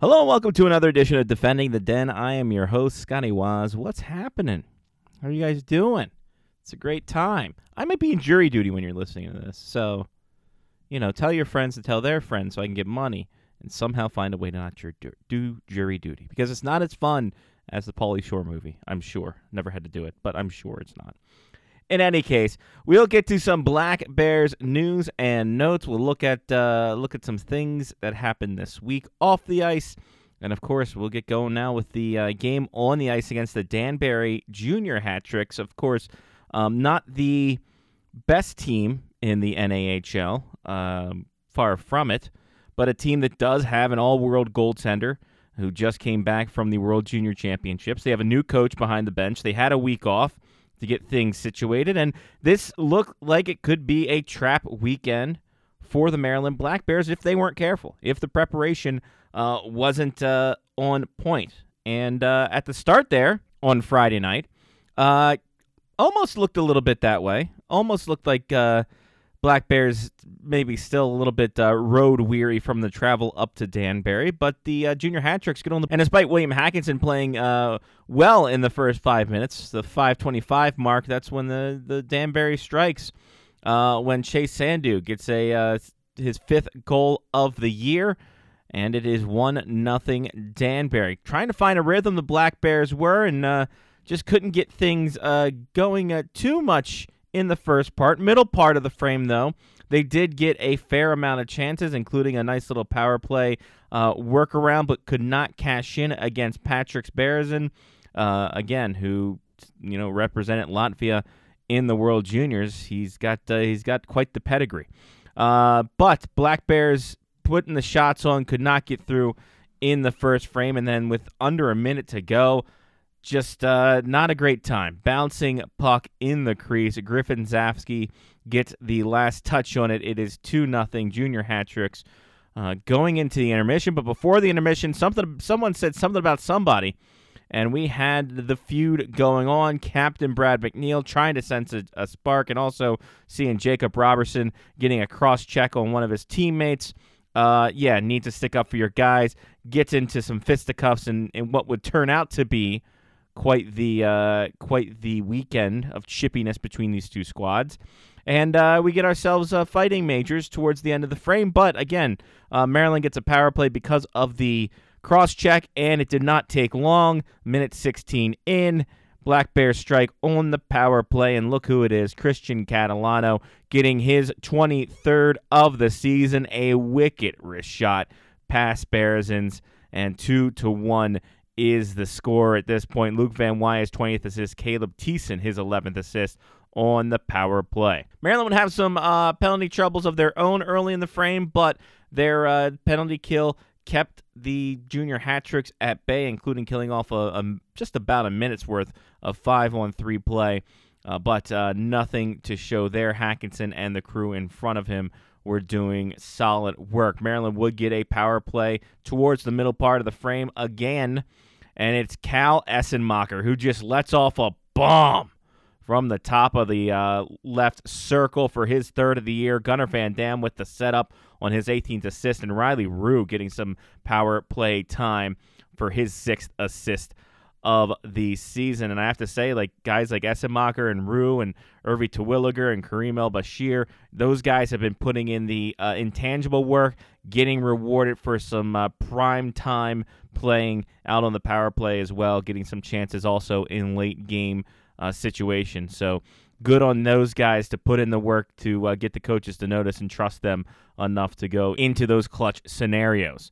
Hello and welcome to another edition of Defending the Den. I am your host, Scotty Waz. What's happening? How are you guys doing? It's a great time. I might be in jury duty when you're listening to this, so you know, tell your friends to tell their friends so I can get money and somehow find a way to not ju- do jury duty because it's not as fun as the Pauly Shore movie. I'm sure. Never had to do it, but I'm sure it's not. In any case, we'll get to some Black Bears news and notes. We'll look at uh, look at some things that happened this week off the ice, and of course, we'll get going now with the uh, game on the ice against the Danbury Junior Hat Tricks. Of course, um, not the best team in the NAHL, um, far from it, but a team that does have an all-world goaltender who just came back from the World Junior Championships. They have a new coach behind the bench. They had a week off to get things situated. And this looked like it could be a trap weekend for the Maryland Black Bears if they weren't careful, if the preparation uh, wasn't uh, on point. And uh, at the start there on Friday night, uh, almost looked a little bit that way. Almost looked like uh, Black Bears maybe still a little bit uh, road weary from the travel up to Danbury, but the uh, junior hat tricks get on the. And despite William Hackinson playing uh, well in the first five minutes, the 525 mark, that's when the, the Danbury strikes. Uh, when Chase Sandu gets a uh, his fifth goal of the year, and it is one nothing Danbury. Trying to find a rhythm, the Black Bears were, and uh, just couldn't get things going too much in the first part. Middle part of the frame, though, they did get a fair amount of chances, including a nice little power play uh, workaround, but could not cash in against Patriks Berezin, uh, again, who you know represented Latvia in the World Juniors. He's got uh, he's got quite the pedigree. Uh, but Black Bears putting the shots on could not get through in the first frame, and then with under a minute to go, just uh, not a great time. Bouncing puck in the crease. Griffin Zafsky gets the last touch on it. It is 2 nothing Junior hat tricks uh, going into the intermission. But before the intermission, something someone said something about somebody. And we had the feud going on. Captain Brad McNeil trying to sense a, a spark, and also seeing Jacob Robertson getting a cross check on one of his teammates. Uh, yeah, need to stick up for your guys. Gets into some fisticuffs and, and what would turn out to be quite the uh, quite the weekend of chippiness between these two squads. And uh, we get ourselves uh, fighting majors towards the end of the frame. But again, uh, Maryland gets a power play because of the cross check, and it did not take long. Minute 16 in. Black Bear strike on the power play, and look who it is Christian Catalano getting his 23rd of the season. A wicked wrist shot past Berezins, and 2 to 1 is the score at this point. Luke Van Wy's 20th assist, Caleb Thiessen his 11th assist on the power play. Maryland would have some uh, penalty troubles of their own early in the frame, but their uh, penalty kill kept the junior hat tricks at bay, including killing off a, a just about a minute's worth of five on three play. Uh, but uh, nothing to show there. Hackinson and the crew in front of him were doing solid work. Maryland would get a power play towards the middle part of the frame again and it's Cal Essenmacher who just lets off a bomb from the top of the uh, left circle for his third of the year. Gunnar Van Dam with the setup on his 18th assist, and Riley Rue getting some power play time for his sixth assist of the season. And I have to say, like guys like Essenmacher and Rue and Irvi Terwilliger and Kareem El Bashir, those guys have been putting in the uh, intangible work, getting rewarded for some uh, prime time playing out on the power play as well, getting some chances also in late game uh, situations. So good on those guys to put in the work to uh, get the coaches to notice and trust them enough to go into those clutch scenarios.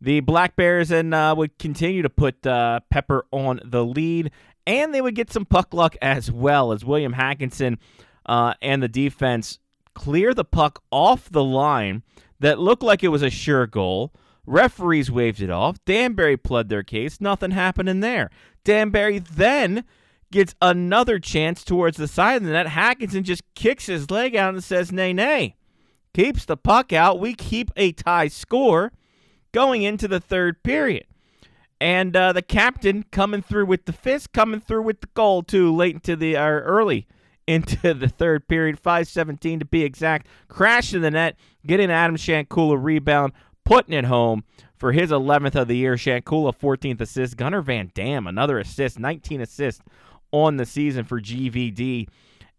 The Black Bears and uh, would continue to put uh, Pepper on the lead, and they would get some puck luck as well as William Hackinson uh, and the defense clear the puck off the line that looked like it was a sure goal. Referees waved it off. Danbury pled their case. Nothing happened in there. Danbury then gets another chance towards the side of the net. Hackinson just kicks his leg out and says, nay, nay. Keeps the puck out. We keep a tie score going into the third period. And uh, the captain coming through with the fist, coming through with the goal too, late into the or early into the third period, 5:17 to be exact. Crash in the net, getting Adam Shankula rebound, putting it home for his 11th of the year. Shankula, 14th assist. Gunnar Van Dam, another assist, 19 assists on the season for GVD.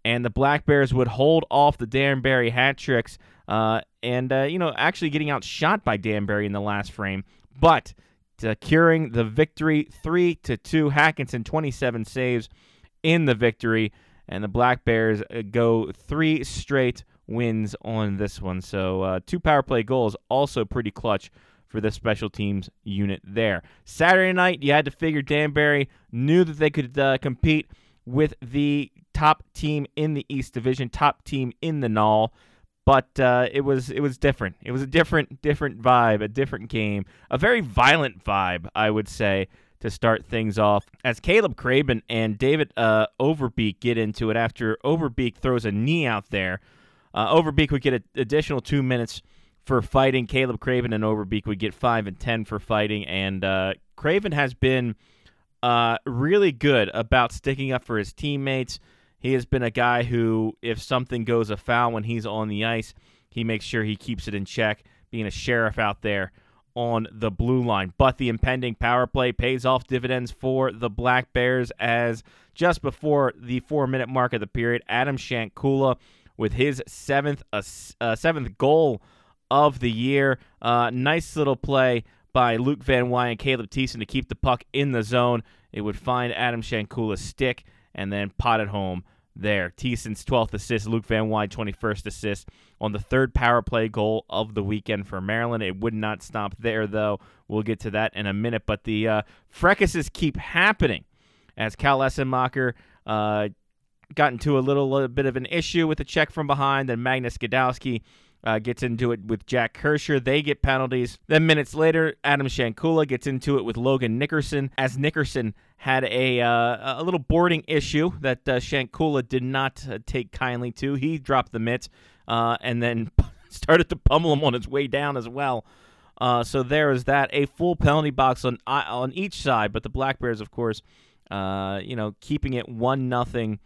And the Black Bears would hold off the Danbury hat tricks uh, and, uh, you know, actually getting outshot by Danbury in the last frame. But securing the victory 3 to 2. Hackinson, 27 saves in the victory. And the Black Bears uh, go three straight wins on this one. So uh, two power play goals, also pretty clutch for the special teams unit there. Saturday night, you had to figure Danbury knew that they could uh, compete with the top team in the East Division, top team in the Null. But uh, it was it was different. It was a different different vibe, a different game, a very violent vibe, I would say, to start things off. As Caleb Craven and David uh, Overbeek get into it after Overbeek throws a knee out there uh, Overbeek would get an additional two minutes for fighting. Caleb Craven and Overbeek would get five and ten for fighting. And uh, Craven has been uh, really good about sticking up for his teammates. He has been a guy who, if something goes afoul when he's on the ice, he makes sure he keeps it in check, being a sheriff out there on the blue line. But the impending power play pays off dividends for the Black Bears as just before the four minute mark of the period, Adam Shankula with his seventh uh, uh, seventh goal of the year. Uh, nice little play by Luke Van Wy and Caleb Thiessen to keep the puck in the zone. It would find Adam Shankula's stick and then pot it home there. Thiessen's 12th assist, Luke Van Wy 21st assist on the third power play goal of the weekend for Maryland. It would not stop there, though. We'll get to that in a minute. But the uh, keep happening as Cal Essenmacher uh, got into a little, little bit of an issue with a check from behind, and Magnus Gadowski uh, gets into it with Jack Kirscher. They get penalties. Then minutes later, Adam Shankula gets into it with Logan Nickerson, as Nickerson had a uh, a little boarding issue that uh, Shankula did not uh, take kindly to. He dropped the mitts uh, and then started to pummel him on his way down as well. Uh, so there is that. A full penalty box on on each side, but the Black Bears, of course, you know, keeping it one nothing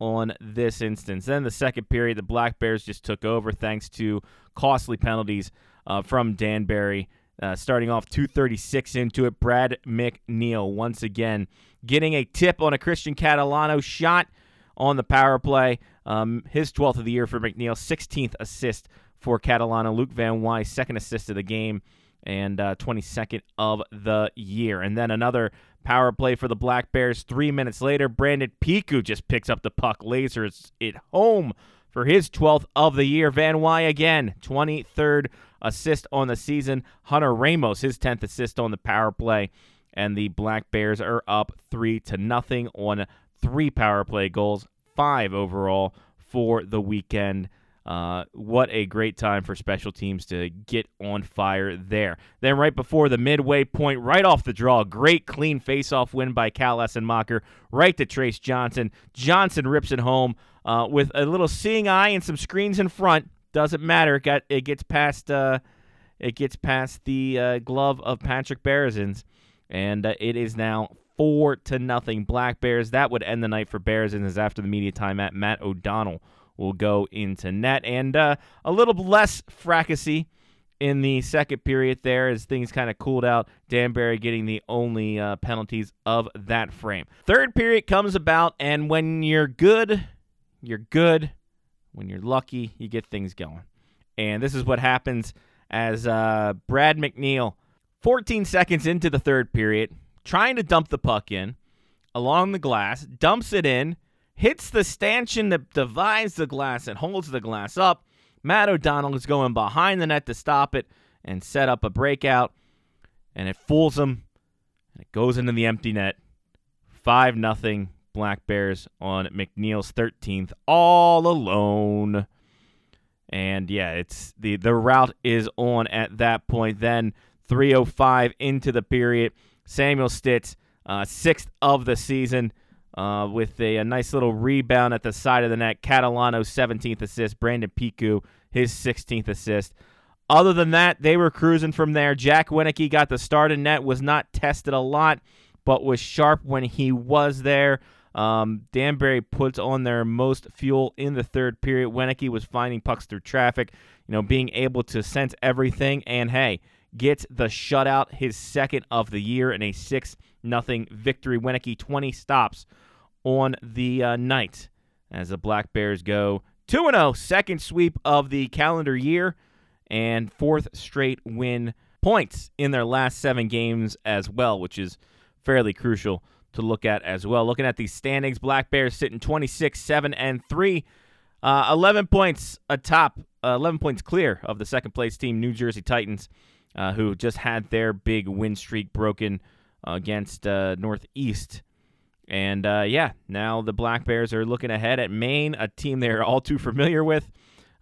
on this instance. Then the second period, the Black Bears just took over thanks to costly penalties uh, from Danbury. Uh, starting off 236 into it, Brad McNeil once again getting a tip on a Christian Catalano shot on the power play. Um, his 12th of the year for McNeil, 16th assist for Catalano. Luke Van Wy, second assist of the game and uh, 22nd of the year. And then another Power play for the Black Bears. Three minutes later, Brandon Piku just picks up the puck, lasers it home for his 12th of the year. Van Wy again, 23rd assist on the season. Hunter Ramos, his 10th assist on the power play. And the Black Bears are up three to nothing on three power play goals, five overall for the weekend. Uh, what a great time for special teams to get on fire there. Then, right before the midway point, right off the draw, great clean face-off win by Cal Essenmacher, right to Trace Johnson. Johnson rips it home uh, with a little seeing eye and some screens in front. Doesn't matter. It, got, it gets past. Uh, it gets past the uh, glove of Patrick Berezins, and uh, it is now four to nothing. Black Bears. That would end the night for Berezins after the media timeout. Matt O'Donnell will go into net. And uh, a little less fracasy in the second period there as things kind of cooled out. Danbury getting the only uh, penalties of that frame. Third period comes about, and when you're good, you're good. When you're lucky, you get things going. And this is what happens as uh, Brad McNeil, 14 seconds into the third period, trying to dump the puck in along the glass, dumps it in hits the stanchion that divides the glass and holds the glass up. Matt O'Donnell is going behind the net to stop it and set up a breakout, and it fools him. And it goes into the empty net. 5 nothing Black Bears on McNeil's 13th, all alone. And yeah, it's the the rout is on at that point. Then 305 into the period. Samuel Stitz, uh, sixth of the season uh, with a, a, nice little rebound at the side of the net. Catalano 17th assist. Brandon Piku his 16th assist. Other than that, they were cruising from there. Jack Winneke got the start in net, was not tested a lot, but was sharp when he was there. Um, Danbury puts on their most fuel in the third period. Winneke was finding pucks through traffic, you know, being able to sense everything and, hey, gets the shutout, his second of the year, in a 6 nothing victory. Wieneke 20 stops on the uh, night as the Black Bears go 2 0, second sweep of the calendar year, and fourth straight win points in their last seven games as well, which is fairly crucial to look at as well. Looking at the standings, Black Bears sitting 26, 7, and 3. Uh, 11 points atop, uh, 11 points clear of the second place team, New Jersey Titans, uh, who just had their big win streak broken against uh, Northeast. And uh, yeah, now the Black Bears are looking ahead at Maine, a team they're all too familiar with.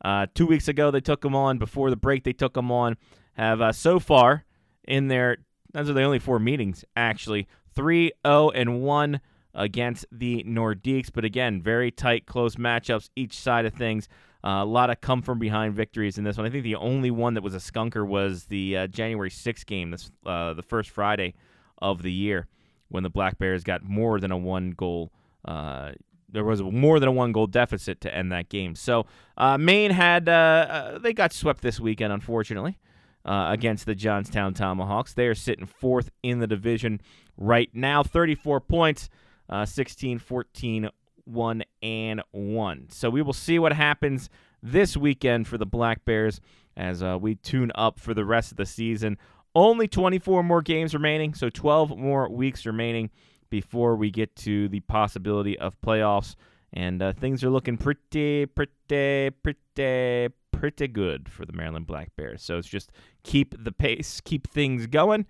Uh, two weeks ago, they took them on. Before the break, they took them on. Have so far in their, those are the only four meetings, actually, 3 0 and 1 against the Nordiques. But again, very tight, close matchups each side of things. Uh, a lot of come from behind victories in this one. I think the only one that was a skunker was the uh, January 6th game, this uh, the first Friday of the year, when the Black Bears got more than a one goal. Uh, there was more than a one goal deficit to end that game. So uh, Maine had uh, they got swept this weekend, unfortunately. against the Johnstown Tomahawks. They are sitting fourth in the division right now. 34 points, uh, 16, 14, 1, and 1. So we will see what happens this weekend for the Black Bears as uh, we tune up for the rest of the season. Only 24 more games remaining, so 12 more weeks remaining before we get to the possibility of playoffs. And uh, things are looking pretty, pretty, pretty, pretty good for the Maryland Black Bears. So it's just keep the pace, keep things going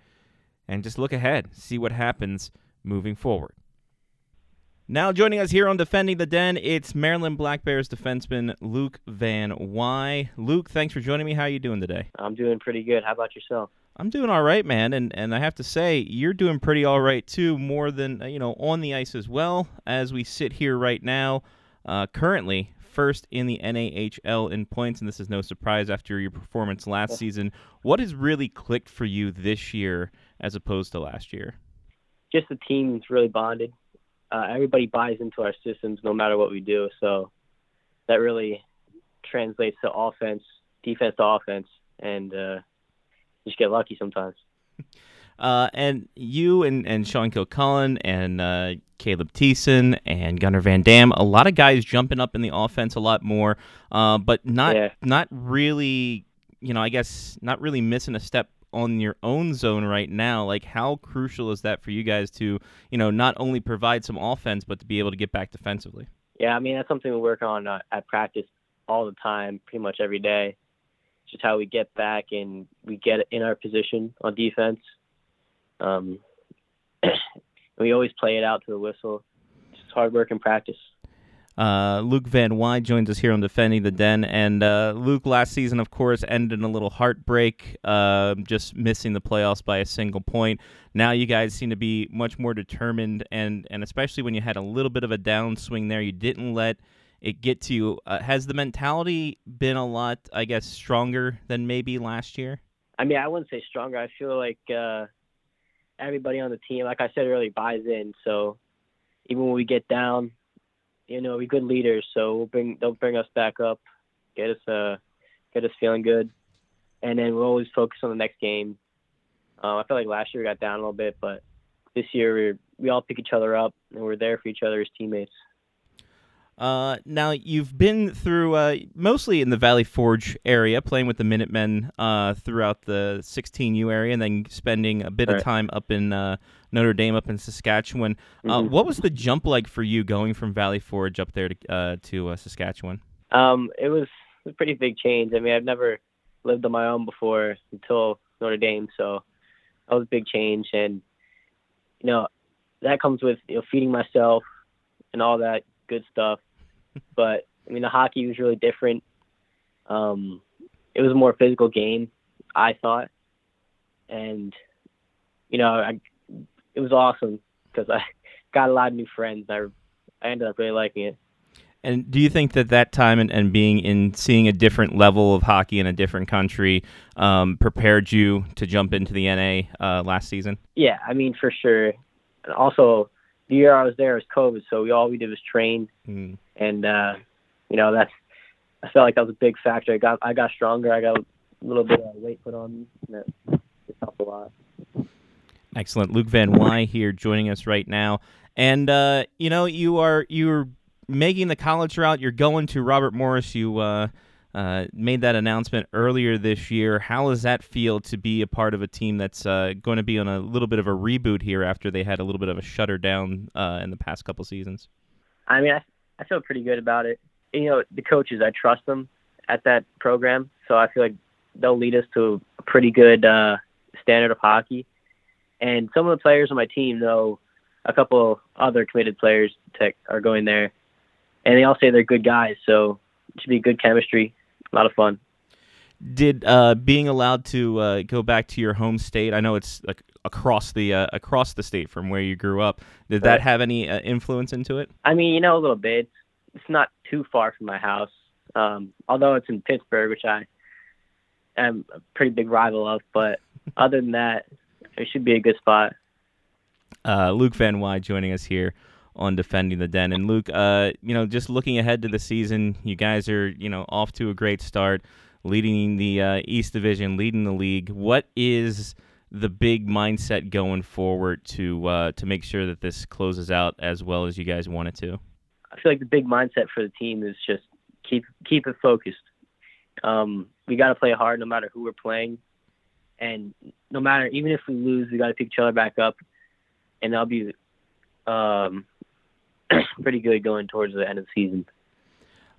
and just look ahead, see what happens moving forward. Now joining us here on Defending the Den, it's Maryland Black Bears defenseman Luke Van Wy. Luke, thanks for joining me. How are you doing today? I'm doing pretty good. How about yourself? I'm doing all right, man, and and I have to say you're doing pretty all right too. More than you know on the ice as well as we sit here right now. Uh, currently, first in the NAHL in points, and this is no surprise after your performance last season. What has really clicked for you this year as opposed to last year? Just the team's really bonded. Uh, everybody buys into our systems no matter what we do, so that really translates to offense, defense to offense, and uh, just get lucky sometimes. Uh, and you and, and Sean Kilcullen and uh, Caleb Thiessen and Gunnar Van Dam, a lot of guys jumping up in the offense a lot more, uh, but not yeah. not really, you know, I guess not really missing a step on your own zone right now. Like, how crucial is that for you guys to, you know, not only provide some offense but to be able to get back defensively? Yeah, I mean that's something we work on uh, at practice all the time, pretty much every day. Just how we get back and we get in our position on defense um, we always play it out to the whistle. It's hard work and practice. Uh, Luke Van Wy joins us here on Defending the Den. And uh, Luke, last season, of course, ended in a little heartbreak, uh, just missing the playoffs by a single point. Now you guys seem to be much more determined, and, and especially when you had a little bit of a downswing there, you didn't let it get to you. Uh, has the mentality been a lot, I guess, stronger than maybe last year? I mean, I wouldn't say stronger. I feel like uh, everybody on the team, like I said earlier, buys in. So even when we get down, you know, we're good leaders. So we'll bring they'll bring us back up, get us uh get us feeling good, and then we'll always focus on the next game. Um, I feel like last year we got down a little bit, but this year we we all pick each other up and we're there for each other as teammates. Uh, now you've been through uh, mostly in the Valley Forge area, playing with the Minutemen uh, throughout the 16U area, and then spending a bit right. of time up in uh, Notre Dame, up in Saskatchewan. Uh, mm-hmm. what was the jump like for you going from Valley Forge up there to uh, to Saskatchewan? Um, it was a pretty big change. I mean, I've never lived on my own before until Notre Dame, so that was a big change, and you know that comes with you know feeding myself and all that good stuff but I mean, the hockey was really different. Um, it was a more physical game, I thought, and you know, I, it was awesome because I got a lot of new friends. I I ended up really liking it. And do you think that that time and, and being in seeing a different level of hockey in a different country um, prepared you to jump into the NA uh, last season? Yeah, I mean for sure. And also, the year I was there was COVID, so we all we did was train, mm. And uh, you know that's I felt like that was a big factor. I got I got stronger. I got a little bit of weight put on me. That helped a lot. Excellent, Luke Van Wy here joining us right now, and uh, you know you are you're making the college route. You're going to Robert Morris. You uh, uh, made that announcement earlier this year. How does that feel to be a part of a team that's uh, going to be on a little bit of a reboot here after they had a little bit of a shutter down uh, in the past couple seasons? I mean, I, I feel pretty good about it. You know, the coaches, I trust them at that program, so I feel like they'll lead us to a pretty good uh, standard of hockey. And some of the players on my team know a couple other committed players that are going there, and they all say they're good guys. So it should be good chemistry, a lot of fun. Did uh, being allowed to uh, go back to your home state? I know it's like across the uh, across the state from where you grew up. Did that have any uh, influence into it? I mean, you know, a little bit. It's not too far from my house, um, although it's in Pittsburgh, which I am a pretty big rival of. But other than that, it should be a good spot. uh, Luke Van Wy joining us here on defending the den. And Luke, uh, you know, just looking ahead to the season, you guys are you know off to a great start, leading the uh, East Division, leading the league. What is the big mindset going forward to uh, to make sure that this closes out as well as you guys want it to? I feel like the big mindset for the team is just keep keep it focused. Um, we got to play hard no matter who we're playing, and no matter even if we lose, we got to pick each other back up, and that'll be um, pretty good going towards the end of the season.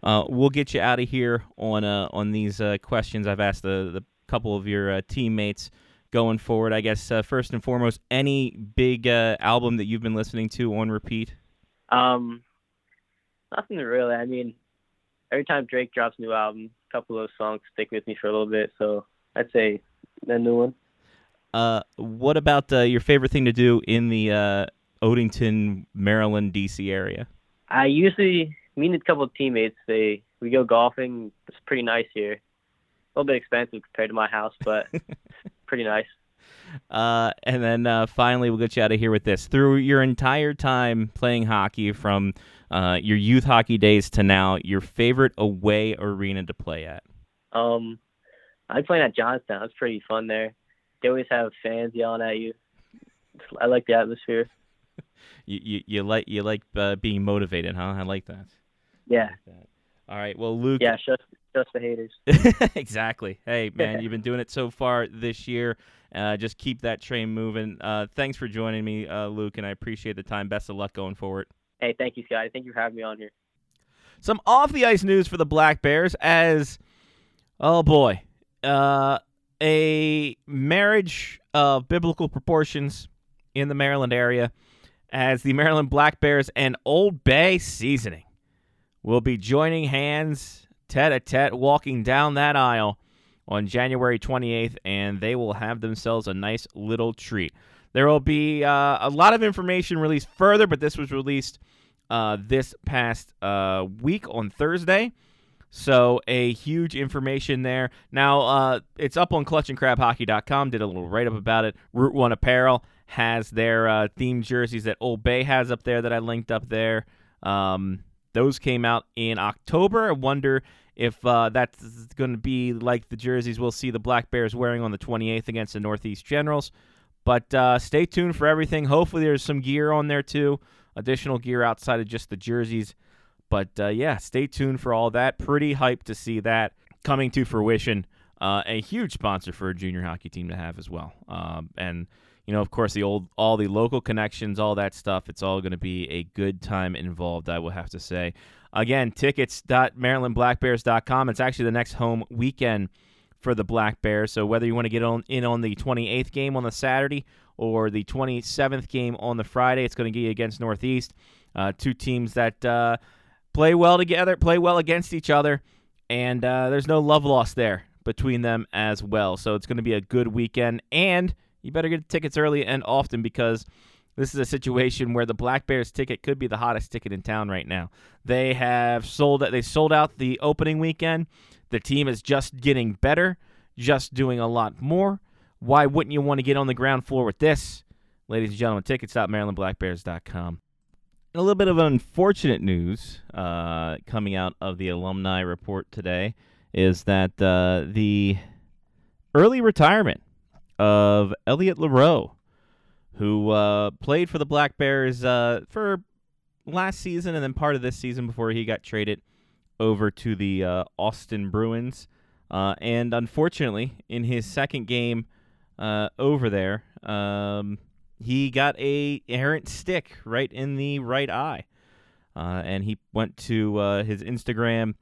Uh, we'll get you out of here on uh, on these uh, questions. I've asked the, the couple of your uh, teammates going forward. I guess uh, first and foremost, any big uh, album that you've been listening to on repeat? Um, nothing really. I mean, every time Drake drops a new album, a couple of those songs stick with me for a little bit. So I'd say the new one. Uh, what about uh, your favorite thing to do in the uh, Odenton, Maryland, D.C. area? I usually meet a couple of teammates. They we go golfing. It's pretty nice here. A little bit expensive compared to my house, but pretty nice. Uh, and then uh, finally, we'll get you out of here with this. Through your entire time playing hockey, from uh, your youth hockey days to now, your favorite away arena to play at? Um, I playing at Johnstown. It's pretty fun there. They always have fans yelling at you. I like the atmosphere. You you, you like you like uh, being motivated, huh? I like that. Yeah, All right. Well, Luke. yeah. Just just the haters. exactly. Hey, man, you've been doing it so far this year. Uh, just keep that train moving. Uh, thanks for joining me, uh, Luke, and I appreciate the time. Best of luck going forward. Hey, thank you, Scotty. Thank you for having me on here. Some off the ice news for the Black Bears as, oh boy, uh, a marriage of biblical proportions in the Maryland area as the Maryland Black Bears and Old Bay Seasoning will be joining hands tete a tete walking down that aisle on January 28th, and they will have themselves a nice little treat. There will be uh, a lot of information released further, but this was released uh, this past uh, week on Thursday. So a huge information there. Now uh, it's up on clutchandcrabhockey.com. Did a little write up about it. Route One Apparel has their uh, themed jerseys that Old Bay has up there that I linked up there. Um, those came out in October. I wonder if uh, that's going to be like the jerseys we'll see the Black Bears wearing on the 28th against the Northeast Generals. But uh, stay tuned for everything. Hopefully, there's some gear on there too, additional gear outside of just the jerseys. But uh, yeah, stay tuned for all that. Pretty hyped to see that coming to fruition. Uh, a huge sponsor for a junior hockey team to have as well. Um, and you know, of course, the old, all the local connections, all that stuff. It's all going to be a good time involved. I will have to say. Again, tickets.marylandblackbears.com. It's actually the next home weekend for the Black Bears. So whether you want to get on in on the 28th game on the Saturday or the 27th game on the Friday, it's going to be against Northeast. Uh, two teams that uh, play well together, play well against each other, and uh, there's no love lost there between them as well. So it's going to be a good weekend, and you better get tickets early and often because this is a situation where the Black Bears ticket could be the hottest ticket in town right now. They have sold they sold out the opening weekend. The team is just getting better, just doing a lot more. Why wouldn't you want to get on the ground floor with this? Ladies and gentlemen, tickets.marylandblackbears.com. And a little bit of unfortunate news uh, coming out of the alumni report today is that uh, the early retirement of Elliot Loreau, who uh, played for the Black Bears uh, for last season and then part of this season before he got traded over to the uh, Austin Bruins. Uh, and unfortunately, in his second game uh, over there, um, he got a errant stick right in the right eye. Uh, and he went to his Instagram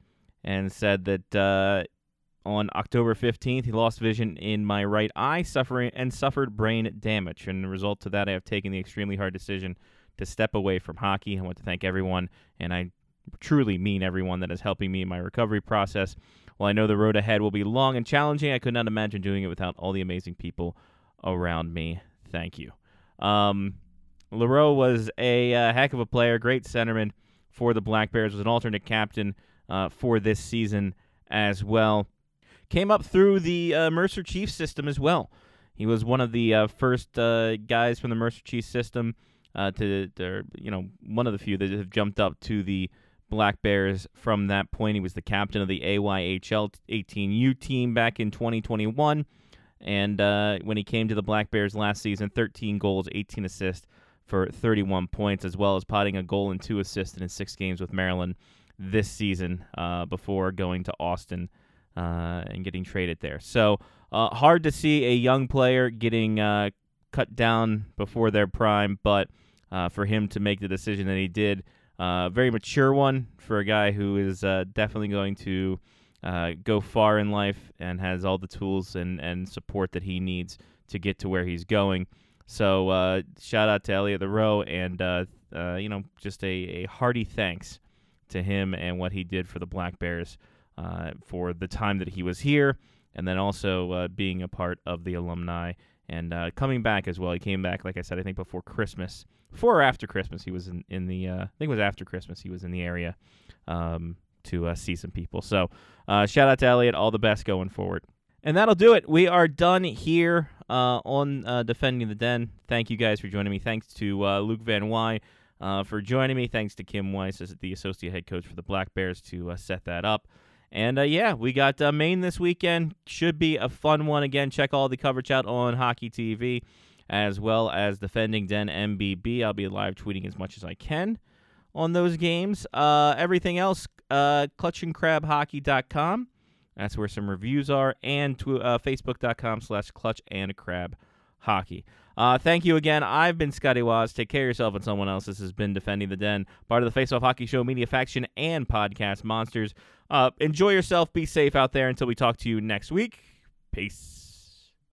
and said that on October 15th, he lost vision in my right eye, suffering and suffered brain damage. And the result of that, I have taken the extremely hard decision to step away from hockey. I want to thank everyone, and I truly mean everyone that is helping me in my recovery process. While I know the road ahead will be long and challenging, I could not imagine doing it without all the amazing people around me. Thank you. Um, Loreau was a uh, heck of a player, great centerman for the Black Bears, was an alternate captain uh, for this season as well. Came up through the uh, Mercer Chiefs system as well. He was one of the uh, first uh, guys from the Mercer Chiefs system uh, to, to, you know, one of the few that have jumped up to the Black Bears from that point. He was the captain of the AYHL 18U team back in 2021. And uh, when he came to the Black Bears last season, 13 goals, 18 assists for 31 points, as well as potting a goal and two assists in his six games with Maryland this season uh, before going to Austin uh, and getting traded there. So uh, hard to see a young player getting uh, cut down before their prime, but uh, for him to make the decision that he did, uh, very mature one for a guy who is definitely going to go far in life and has all the tools and, and support that he needs to get to where he's going. So uh, shout out to Elliot Loreau, and uh, uh, you know, just a, a hearty thanks to him and what he did for the Black Bears uh, for the time that he was here, and then also uh, being a part of the alumni and uh, coming back as well. He came back, like I said, I think before Christmas, before or after Christmas. He was in, in the, I think it was after Christmas. He was in the area um, to see some people. So shout out to Elliot. All the best going forward. And that'll do it. We are done here uh, on uh, Defending the Den. Thank you guys for joining me. Thanks to uh, Luke Van Wy uh, for joining me. Thanks to Kim Weiss as the associate head coach for the Black Bears to uh, set that up. And uh, yeah, we got Maine this weekend. Should be a fun one. Again, check all the coverage out on Hockey TV as well as Defending Den MBB. I'll be live tweeting as much as I can on those games. everything else, clutchandcrabhockey.com. That's where some reviews are, and to uh, facebook.com slash clutch and crab hockey. Uh, thank you again. I've been Scotty Waz. Take care of yourself and someone else. This has been Defending the Den, part of the Face Off Hockey Show Media Faction and Podcast Monsters. Uh, enjoy yourself. Be safe out there until we talk to you next week. Peace.